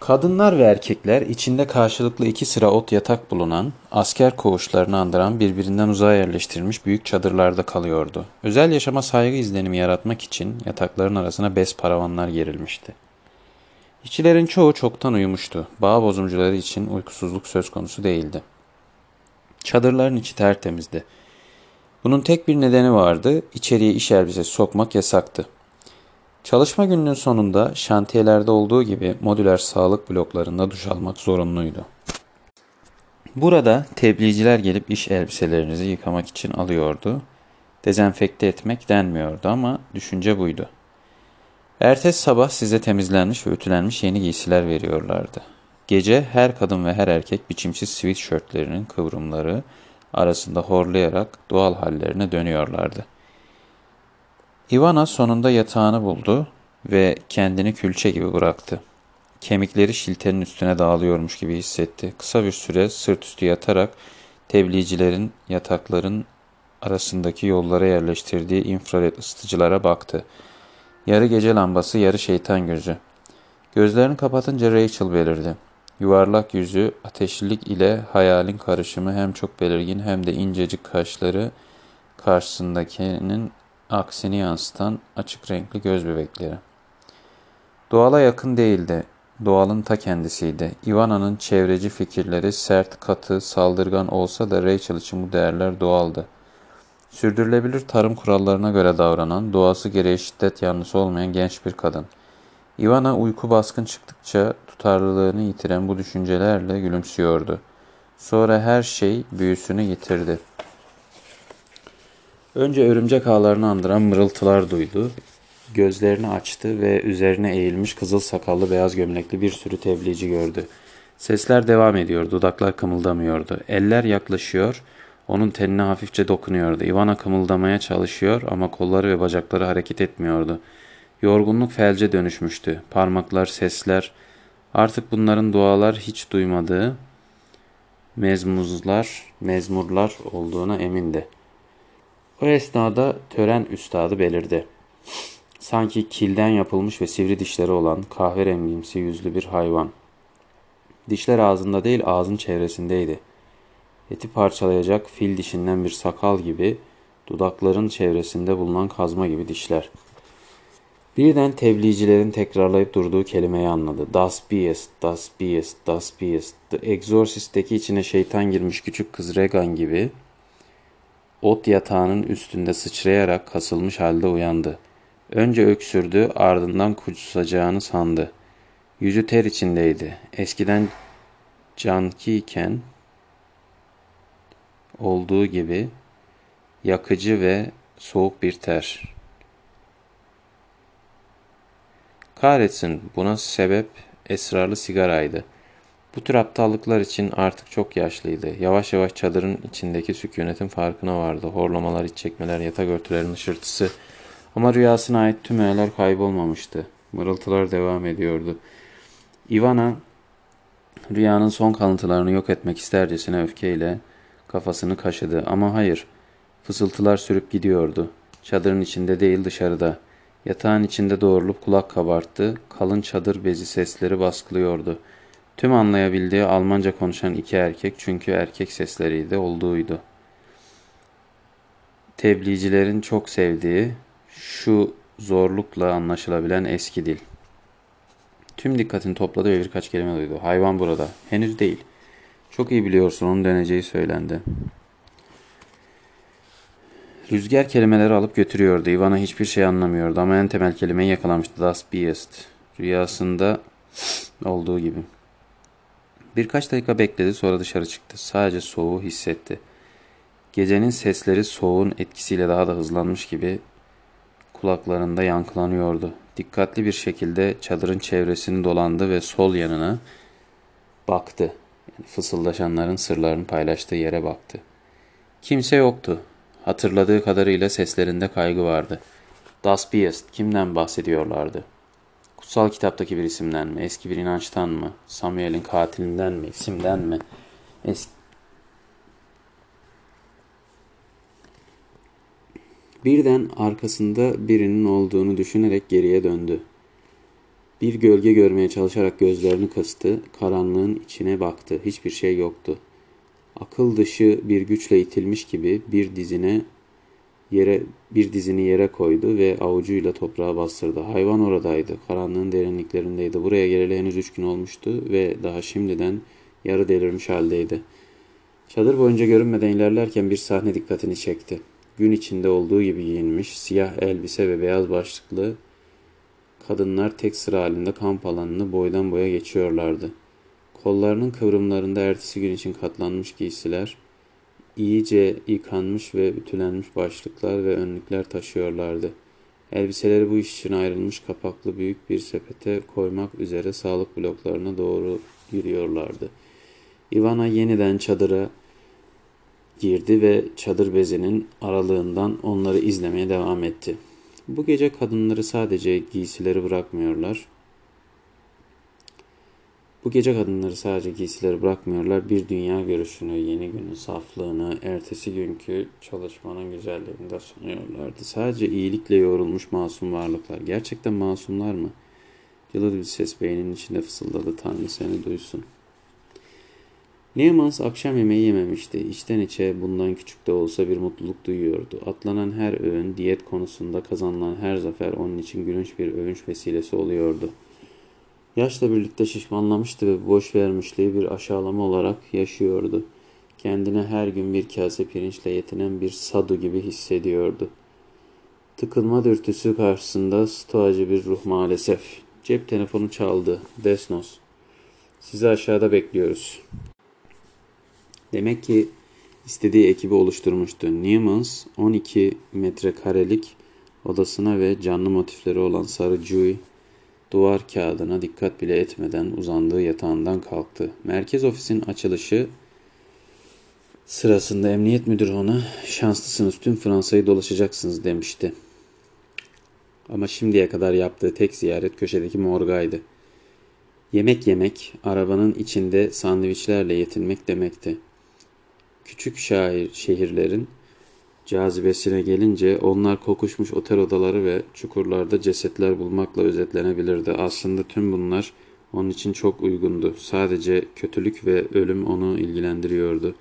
Kadınlar ve erkekler içinde karşılıklı iki sıra ot yatak bulunan, asker koğuşlarını andıran birbirinden uzağa yerleştirilmiş büyük çadırlarda kalıyordu. Özel yaşama saygı izlenimi yaratmak için yatakların arasına bez paravanlar gerilmişti. İşçilerin çoğu çoktan uyumuştu. Bağ bozumcuları için uykusuzluk söz konusu değildi. Çadırların içi tertemizdi. Bunun tek bir nedeni vardı. İçeriye iş elbisesi sokmak yasaktı. Çalışma gününün sonunda şantiyelerde olduğu gibi modüler sağlık bloklarında duş almak zorunluydu. Burada tebliğciler gelip iş elbiselerinizi yıkamak için alıyordu. Dezenfekte etmek denmiyordu ama düşünce buydu. Ertesi sabah size temizlenmiş ve ütülenmiş yeni giysiler veriyorlardı. Gece her kadın ve her erkek biçimsiz sweatshirtlerinin kıvrımları arasında horlayarak doğal hallerine dönüyorlardı. Ivana sonunda yatağını buldu ve kendini külçe gibi bıraktı. Kemikleri şiltenin üstüne dağılıyormuş gibi hissetti. Kısa bir süre sırt üstü yatarak tebliğcilerin yatakların arasındaki yollara yerleştirdiği infrared ısıtıcılara baktı. Yarı gece lambası, yarı şeytan gözü. Gözlerini kapatınca Rachel belirdi. Yuvarlak yüzü, ateşlilik ile hayalin karışımı hem çok belirgin hem de incecik kaşları karşısındakinin aksini yansıtan açık renkli göz bebekleri. Doğala yakın değildi. Doğalın ta kendisiydi. Ivana'nın çevreci fikirleri sert, katı, saldırgan olsa da Rachel için bu değerler doğaldı. Sürdürülebilir tarım kurallarına göre davranan, doğası gereği şiddet yanlısı olmayan genç bir kadın. Ivana uyku baskın çıktıkça tutarlılığını yitiren bu düşüncelerle gülümsüyordu. Sonra her şey büyüsünü yitirdi. Önce örümcek ağlarını andıran mırıltılar duydu. Gözlerini açtı ve üzerine eğilmiş kızıl sakallı beyaz gömlekli bir sürü tebliğci gördü. Sesler devam ediyor, dudaklar kımıldamıyordu. Eller yaklaşıyor, onun tenine hafifçe dokunuyordu. Ivana kımıldamaya çalışıyor ama kolları ve bacakları hareket etmiyordu. Yorgunluk felce dönüşmüştü. Parmaklar, sesler, artık bunların dualar hiç duymadığı mezmuzlar, mezmurlar olduğuna emindi. O esnada tören üstadı belirdi. Sanki kilden yapılmış ve sivri dişleri olan kahverengimsi yüzlü bir hayvan. Dişler ağzında değil ağzın çevresindeydi. Eti parçalayacak fil dişinden bir sakal gibi, dudakların çevresinde bulunan kazma gibi dişler. Birden tebliğcilerin tekrarlayıp durduğu kelimeyi anladı. Das Biest, Das Biest, Das Biest. The Exorcist'teki içine şeytan girmiş küçük kız Regan gibi ot yatağının üstünde sıçrayarak kasılmış halde uyandı. Önce öksürdü, ardından kusacağını sandı. Yüzü ter içindeydi. Eskiden cankiyken olduğu gibi yakıcı ve soğuk bir ter. Kahretsin buna sebep esrarlı sigaraydı. Bu tür aptallıklar için artık çok yaşlıydı. Yavaş yavaş çadırın içindeki sükunetin farkına vardı. Horlamalar, iç çekmeler, yatak örtülerinin ışırtısı. Ama rüyasına ait tüm öğeler kaybolmamıştı. Mırıltılar devam ediyordu. Ivana rüyanın son kalıntılarını yok etmek istercesine öfkeyle kafasını kaşıdı. Ama hayır, fısıltılar sürüp gidiyordu. Çadırın içinde değil dışarıda. Yatağın içinde doğrulup kulak kabarttı. Kalın çadır bezi sesleri baskılıyordu. Tüm anlayabildiği Almanca konuşan iki erkek çünkü erkek sesleriydi olduğuydu. Tebliğcilerin çok sevdiği şu zorlukla anlaşılabilen eski dil. Tüm dikkatini topladı ve birkaç kelime duydu. Hayvan burada. Henüz değil. Çok iyi biliyorsun onun döneceği söylendi. Rüzgar kelimeleri alıp götürüyordu. Ivana hiçbir şey anlamıyordu ama en temel kelimeyi yakalamıştı. Das Biest. Rüyasında olduğu gibi. Birkaç dakika bekledi sonra dışarı çıktı. Sadece soğuğu hissetti. Gecenin sesleri soğuğun etkisiyle daha da hızlanmış gibi kulaklarında yankılanıyordu. Dikkatli bir şekilde çadırın çevresini dolandı ve sol yanına baktı. Yani fısıldaşanların sırlarını paylaştığı yere baktı. Kimse yoktu. Hatırladığı kadarıyla seslerinde kaygı vardı. Das Biest kimden bahsediyorlardı? Kutsal kitaptaki bir isimden mi? Eski bir inançtan mı? Samuel'in katilinden mi? İsimden mi? Eski... Birden arkasında birinin olduğunu düşünerek geriye döndü. Bir gölge görmeye çalışarak gözlerini kıstı. Karanlığın içine baktı. Hiçbir şey yoktu. Akıl dışı bir güçle itilmiş gibi bir dizine yere bir dizini yere koydu ve avucuyla toprağa bastırdı. Hayvan oradaydı. Karanlığın derinliklerindeydi. Buraya geleli henüz üç gün olmuştu ve daha şimdiden yarı delirmiş haldeydi. Çadır boyunca görünmeden ilerlerken bir sahne dikkatini çekti. Gün içinde olduğu gibi giyinmiş, siyah elbise ve beyaz başlıklı kadınlar tek sıra halinde kamp alanını boydan boya geçiyorlardı. Kollarının kıvrımlarında ertesi gün için katlanmış giysiler, iyice yıkanmış ve ütülenmiş başlıklar ve önlükler taşıyorlardı. Elbiseleri bu iş için ayrılmış kapaklı büyük bir sepete koymak üzere sağlık bloklarına doğru yürüyorlardı. Ivana yeniden çadıra girdi ve çadır bezinin aralığından onları izlemeye devam etti. Bu gece kadınları sadece giysileri bırakmıyorlar. Bu gece kadınları sadece giysileri bırakmıyorlar. Bir dünya görüşünü, yeni günün saflığını, ertesi günkü çalışmanın güzelliğini de sunuyorlardı. Sadece iyilikle yoğrulmuş masum varlıklar. Gerçekten masumlar mı? Cılız bir ses beyninin içinde fısıldadı. Tanrı seni duysun.'' Newmans akşam yemeği yememişti. İçten içe bundan küçük de olsa bir mutluluk duyuyordu. Atlanan her öğün, diyet konusunda kazanılan her zafer onun için gülünç bir övünç vesilesi oluyordu. Yaşla birlikte şişmanlamıştı ve boş vermişliği bir aşağılama olarak yaşıyordu. Kendine her gün bir kase pirinçle yetinen bir sadu gibi hissediyordu. Tıkılma dürtüsü karşısında stoacı bir ruh maalesef. Cep telefonu çaldı. Desnos. Sizi aşağıda bekliyoruz. Demek ki istediği ekibi oluşturmuştu. Newmans 12 metrekarelik odasına ve canlı motifleri olan sarı Jui duvar kağıdına dikkat bile etmeden uzandığı yatağından kalktı. Merkez ofisin açılışı sırasında emniyet müdürü ona şanslısınız tüm Fransa'yı dolaşacaksınız demişti. Ama şimdiye kadar yaptığı tek ziyaret köşedeki morgaydı. Yemek yemek, arabanın içinde sandviçlerle yetinmek demekti küçük şair şehirlerin cazibesine gelince onlar kokuşmuş otel odaları ve çukurlarda cesetler bulmakla özetlenebilirdi. Aslında tüm bunlar onun için çok uygundu. Sadece kötülük ve ölüm onu ilgilendiriyordu.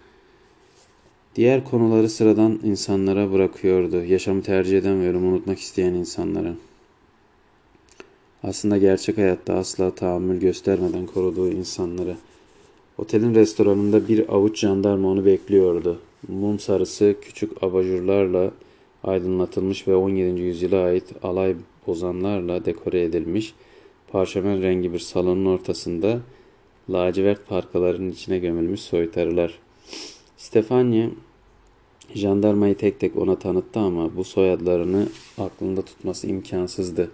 Diğer konuları sıradan insanlara bırakıyordu. Yaşamı tercih eden ve ölümü unutmak isteyen insanlara. Aslında gerçek hayatta asla tahammül göstermeden koruduğu insanları. Otelin restoranında bir avuç jandarma onu bekliyordu. Mum sarısı küçük abajurlarla aydınlatılmış ve 17. yüzyıla ait alay bozanlarla dekore edilmiş parşömen rengi bir salonun ortasında lacivert parkaların içine gömülmüş soytarılar. Stefania jandarmayı tek tek ona tanıttı ama bu soyadlarını aklında tutması imkansızdı.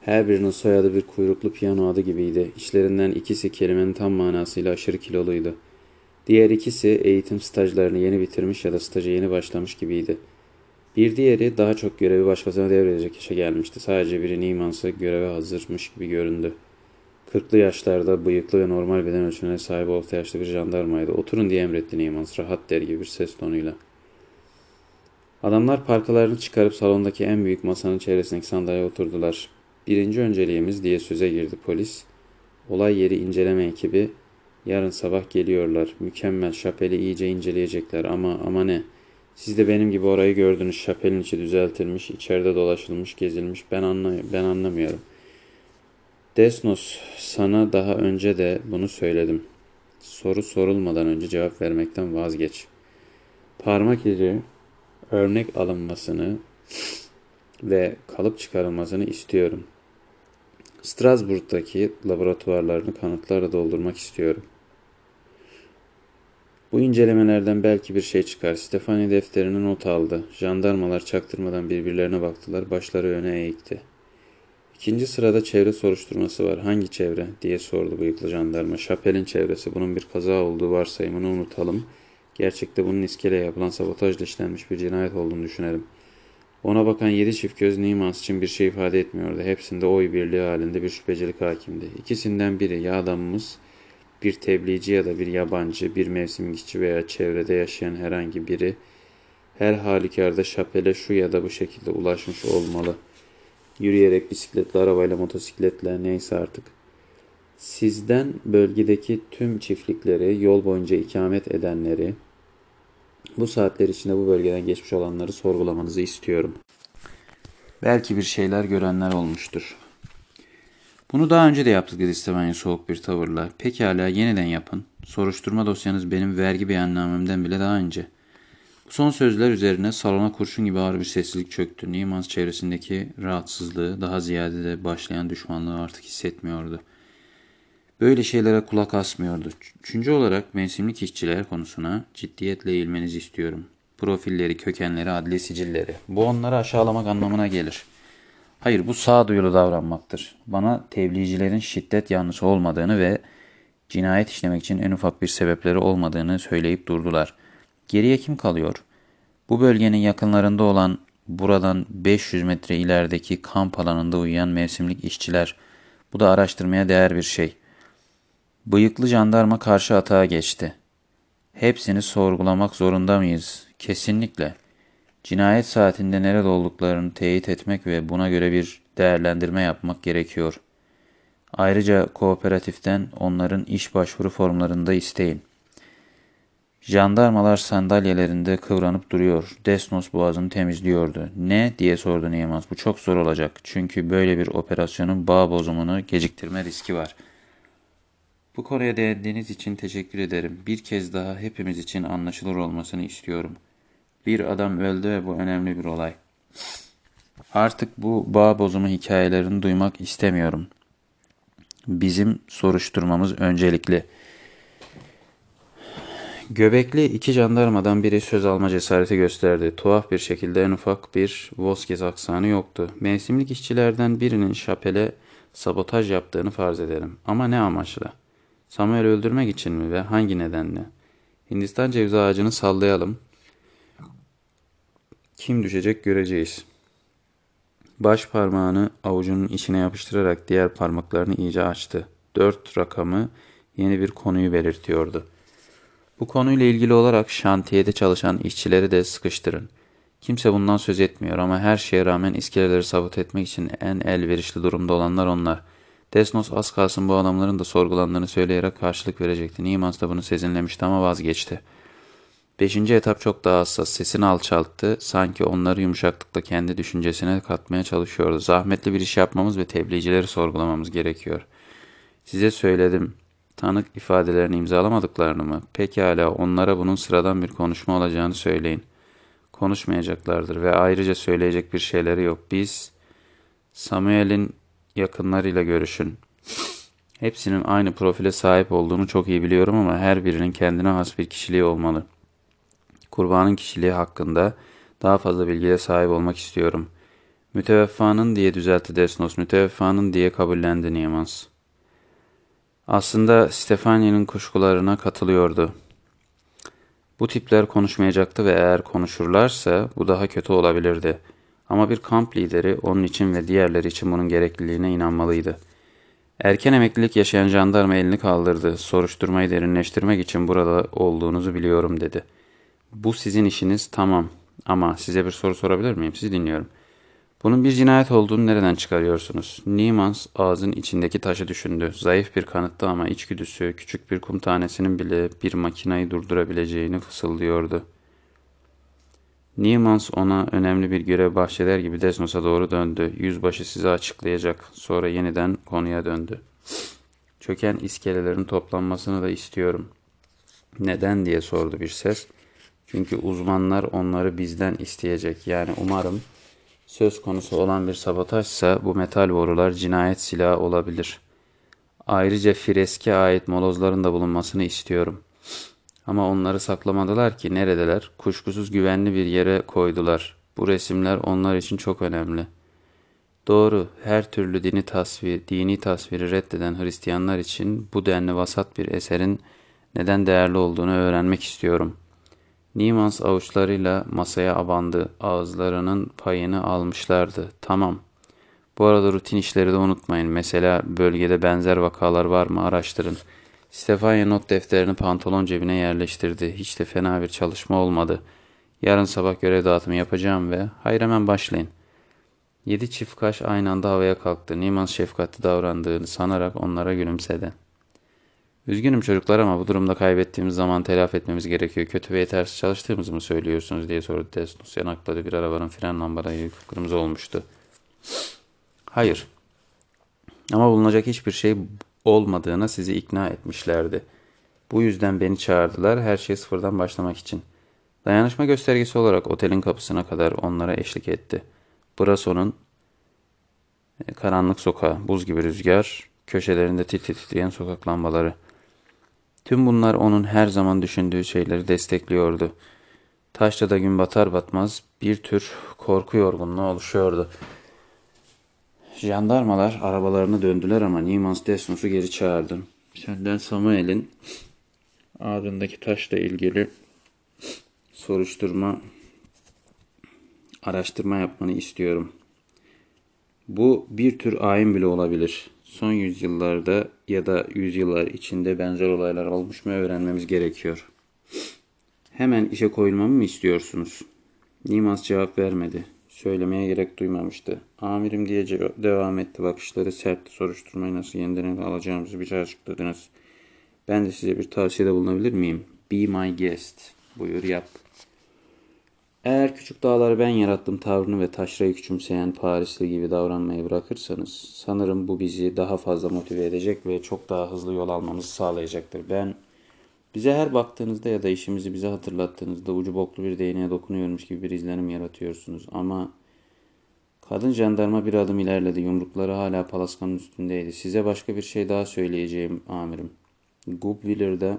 Her birinin soyadı bir kuyruklu piyano adı gibiydi. İçlerinden ikisi kelimenin tam manasıyla aşırı kiloluydu. Diğer ikisi eğitim stajlarını yeni bitirmiş ya da staja yeni başlamış gibiydi. Bir diğeri daha çok görevi başkasına devredecek işe gelmişti. Sadece biri Niemans'a göreve hazırmış gibi göründü. Kırklı yaşlarda bıyıklı ve normal beden ölçülerine sahip orta yaşlı bir jandarmaydı. Oturun diye emretti Niemans rahat der gibi bir ses tonuyla. Adamlar parkalarını çıkarıp salondaki en büyük masanın çevresindeki sandalyeye oturdular. Birinci önceliğimiz diye söze girdi polis. Olay yeri inceleme ekibi yarın sabah geliyorlar. Mükemmel şapeli iyice inceleyecekler ama ama ne? Siz de benim gibi orayı gördünüz. Şapelin içi düzeltilmiş, içeride dolaşılmış, gezilmiş. Ben anla ben anlamıyorum. Desnos, sana daha önce de bunu söyledim. Soru sorulmadan önce cevap vermekten vazgeç. Parmak izi örnek alınmasını ve kalıp çıkarılmasını istiyorum. Strasbourg'daki laboratuvarlarını kanıtlarla doldurmak istiyorum. Bu incelemelerden belki bir şey çıkar. Stefani defterine not aldı. Jandarmalar çaktırmadan birbirlerine baktılar. Başları öne eğikti. İkinci sırada çevre soruşturması var. Hangi çevre? diye sordu bıyıklı jandarma. Şapel'in çevresi. Bunun bir kaza olduğu varsayımını unutalım. Gerçekte bunun iskeleye yapılan sabotajla işlenmiş bir cinayet olduğunu düşünelim. Ona bakan yedi çift göz Niemans için bir şey ifade etmiyordu. Hepsinde oy birliği halinde bir şüphecilik hakimdi. İkisinden biri ya adamımız bir tebliğci ya da bir yabancı, bir mevsimlikçi veya çevrede yaşayan herhangi biri her halükarda şapele şu ya da bu şekilde ulaşmış olmalı. Yürüyerek, bisikletle, arabayla, motosikletle neyse artık. Sizden bölgedeki tüm çiftlikleri, yol boyunca ikamet edenleri, bu saatler içinde bu bölgeden geçmiş olanları sorgulamanızı istiyorum. Belki bir şeyler görenler olmuştur. Bunu daha önce de yaptık dedi Stefania soğuk bir tavırla. Pekala yeniden yapın. Soruşturma dosyanız benim vergi beyannamemden bile daha önce. Bu son sözler üzerine salona kurşun gibi ağır bir sessizlik çöktü. Niemans çevresindeki rahatsızlığı, daha ziyade de başlayan düşmanlığı artık hissetmiyordu. Böyle şeylere kulak asmıyordu. Üçüncü olarak mevsimlik işçiler konusuna ciddiyetle eğilmenizi istiyorum. Profilleri, kökenleri, adli sicilleri. Bu onları aşağılamak anlamına gelir. Hayır bu sağduyulu davranmaktır. Bana tebliğcilerin şiddet yanlısı olmadığını ve cinayet işlemek için en ufak bir sebepleri olmadığını söyleyip durdular. Geriye kim kalıyor? Bu bölgenin yakınlarında olan buradan 500 metre ilerideki kamp alanında uyuyan mevsimlik işçiler. Bu da araştırmaya değer bir şey. Bıyıklı jandarma karşı atağa geçti. Hepsini sorgulamak zorunda mıyız? Kesinlikle. Cinayet saatinde nerede olduklarını teyit etmek ve buna göre bir değerlendirme yapmak gerekiyor. Ayrıca kooperatiften onların iş başvuru formlarında isteyin. Jandarmalar sandalyelerinde kıvranıp duruyor. Desnos boğazını temizliyordu. Ne diye sordu Niemans. Bu çok zor olacak. Çünkü böyle bir operasyonun bağ bozumunu geciktirme riski var. Bu konuya değindiğiniz için teşekkür ederim. Bir kez daha hepimiz için anlaşılır olmasını istiyorum. Bir adam öldü ve bu önemli bir olay. Artık bu bağ bozumu hikayelerini duymak istemiyorum. Bizim soruşturmamız öncelikli. Göbekli iki jandarmadan biri söz alma cesareti gösterdi. Tuhaf bir şekilde en ufak bir Vosges aksanı yoktu. Mevsimlik işçilerden birinin şapele sabotaj yaptığını farz edelim. Ama ne amaçla? Samuel öldürmek için mi ve hangi nedenle? Hindistan cevizi ağacını sallayalım. Kim düşecek göreceğiz. Baş parmağını avucunun içine yapıştırarak diğer parmaklarını iyice açtı. Dört rakamı yeni bir konuyu belirtiyordu. Bu konuyla ilgili olarak şantiyede çalışan işçileri de sıkıştırın. Kimse bundan söz etmiyor ama her şeye rağmen iskeleleri sabot etmek için en elverişli durumda olanlar onlar. Desnos az kalsın bu adamların da sorgulandığını söyleyerek karşılık verecekti. Niemans da bunu sezinlemişti ama vazgeçti. Beşinci etap çok daha hassas. Sesini alçalttı. Sanki onları yumuşaklıkla kendi düşüncesine katmaya çalışıyordu. Zahmetli bir iş yapmamız ve tebliğcileri sorgulamamız gerekiyor. Size söyledim. Tanık ifadelerini imzalamadıklarını mı? Pekala onlara bunun sıradan bir konuşma olacağını söyleyin. Konuşmayacaklardır ve ayrıca söyleyecek bir şeyleri yok. Biz Samuel'in yakınlarıyla görüşün. Hepsinin aynı profile sahip olduğunu çok iyi biliyorum ama her birinin kendine has bir kişiliği olmalı. Kurbanın kişiliği hakkında daha fazla bilgiye sahip olmak istiyorum. Müteveffanın diye düzeltti Desnos. Müteveffanın diye kabullendi Niemans. Aslında Stefania'nın kuşkularına katılıyordu. Bu tipler konuşmayacaktı ve eğer konuşurlarsa bu daha kötü olabilirdi. Ama bir kamp lideri onun için ve diğerleri için bunun gerekliliğine inanmalıydı. Erken emeklilik yaşayan jandarma elini kaldırdı. Soruşturmayı derinleştirmek için burada olduğunuzu biliyorum dedi. Bu sizin işiniz tamam ama size bir soru sorabilir miyim? Sizi dinliyorum. Bunun bir cinayet olduğunu nereden çıkarıyorsunuz? Niemans ağzın içindeki taşı düşündü. Zayıf bir kanıttı ama içgüdüsü küçük bir kum tanesinin bile bir makinayı durdurabileceğini fısıldıyordu. Niemans ona önemli bir görev bahşeder gibi Desnos'a doğru döndü. Yüzbaşı size açıklayacak. Sonra yeniden konuya döndü. Çöken iskelelerin toplanmasını da istiyorum. Neden diye sordu bir ses. Çünkü uzmanlar onları bizden isteyecek. Yani umarım söz konusu olan bir sabotajsa bu metal borular cinayet silahı olabilir. Ayrıca Fireske ait molozların da bulunmasını istiyorum. Ama onları saklamadılar ki neredeler? Kuşkusuz güvenli bir yere koydular. Bu resimler onlar için çok önemli. Doğru, her türlü dini tasvir, dini tasviri reddeden Hristiyanlar için bu denli vasat bir eserin neden değerli olduğunu öğrenmek istiyorum.'' Niemans avuçlarıyla masaya abandı. Ağızlarının payını almışlardı. Tamam. Bu arada rutin işleri de unutmayın. Mesela bölgede benzer vakalar var mı araştırın. Stefania not defterini pantolon cebine yerleştirdi. Hiç de fena bir çalışma olmadı. Yarın sabah görev dağıtımı yapacağım ve hayır hemen başlayın. Yedi çift kaş aynı anda havaya kalktı. Niman şefkatli davrandığını sanarak onlara gülümsedi. Üzgünüm çocuklar ama bu durumda kaybettiğimiz zaman telafi etmemiz gerekiyor. Kötü ve yetersiz çalıştığımızı mı söylüyorsunuz diye sordu Desnos. Yanakladı bir arabanın fren lambaları kıpkırmızı olmuştu. Hayır. Ama bulunacak hiçbir şey olmadığına sizi ikna etmişlerdi. Bu yüzden beni çağırdılar her şey sıfırdan başlamak için. Dayanışma göstergesi olarak otelin kapısına kadar onlara eşlik etti. Brason'un e, karanlık sokağı, buz gibi rüzgar, köşelerinde tit titreyen sokak lambaları. Tüm bunlar onun her zaman düşündüğü şeyleri destekliyordu. Taşra'da gün batar batmaz bir tür korku yorgunluğu oluşuyordu. Jandarmalar arabalarını döndüler ama Niemans Desnos'u geri çağırdı. Senden Samuel'in ardındaki taşla ilgili soruşturma araştırma yapmanı istiyorum. Bu bir tür ayin bile olabilir. Son yüzyıllarda ya da yüzyıllar içinde benzer olaylar olmuş mu öğrenmemiz gerekiyor. Hemen işe koyulmamı mı istiyorsunuz? Nimas cevap vermedi. Söylemeye gerek duymamıştı. Amirim diye devam etti. Bakışları sertti. Soruşturmayı nasıl yeniden alacağımızı bize açıkladınız. Ben de size bir tavsiyede bulunabilir miyim? Be my guest. Buyur yap. Eğer küçük dağları ben yarattım tavrını ve taşrayı küçümseyen Parisli gibi davranmayı bırakırsanız sanırım bu bizi daha fazla motive edecek ve çok daha hızlı yol almamızı sağlayacaktır. Ben bize her baktığınızda ya da işimizi bize hatırlattığınızda ucu boklu bir değneğe dokunuyormuş gibi bir izlenim yaratıyorsunuz. Ama kadın jandarma bir adım ilerledi. Yumrukları hala palaskanın üstündeydi. Size başka bir şey daha söyleyeceğim amirim. Gubwiller'da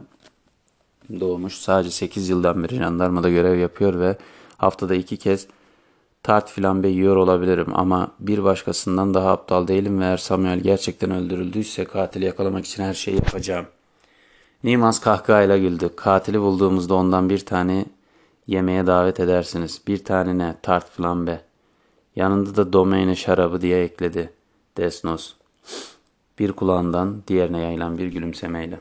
doğmuş. Sadece 8 yıldan beri jandarmada görev yapıyor ve haftada iki kez tart flambe yiyor olabilirim ama bir başkasından daha aptal değilim ve eğer Samuel gerçekten öldürüldüyse katili yakalamak için her şeyi yapacağım. Nimans kahkahayla güldü. Katili bulduğumuzda ondan bir tane yemeğe davet edersiniz. Bir tane ne? Tart flambe. Yanında da domene şarabı diye ekledi Desnos. Bir kulağından diğerine yayılan bir gülümsemeyle.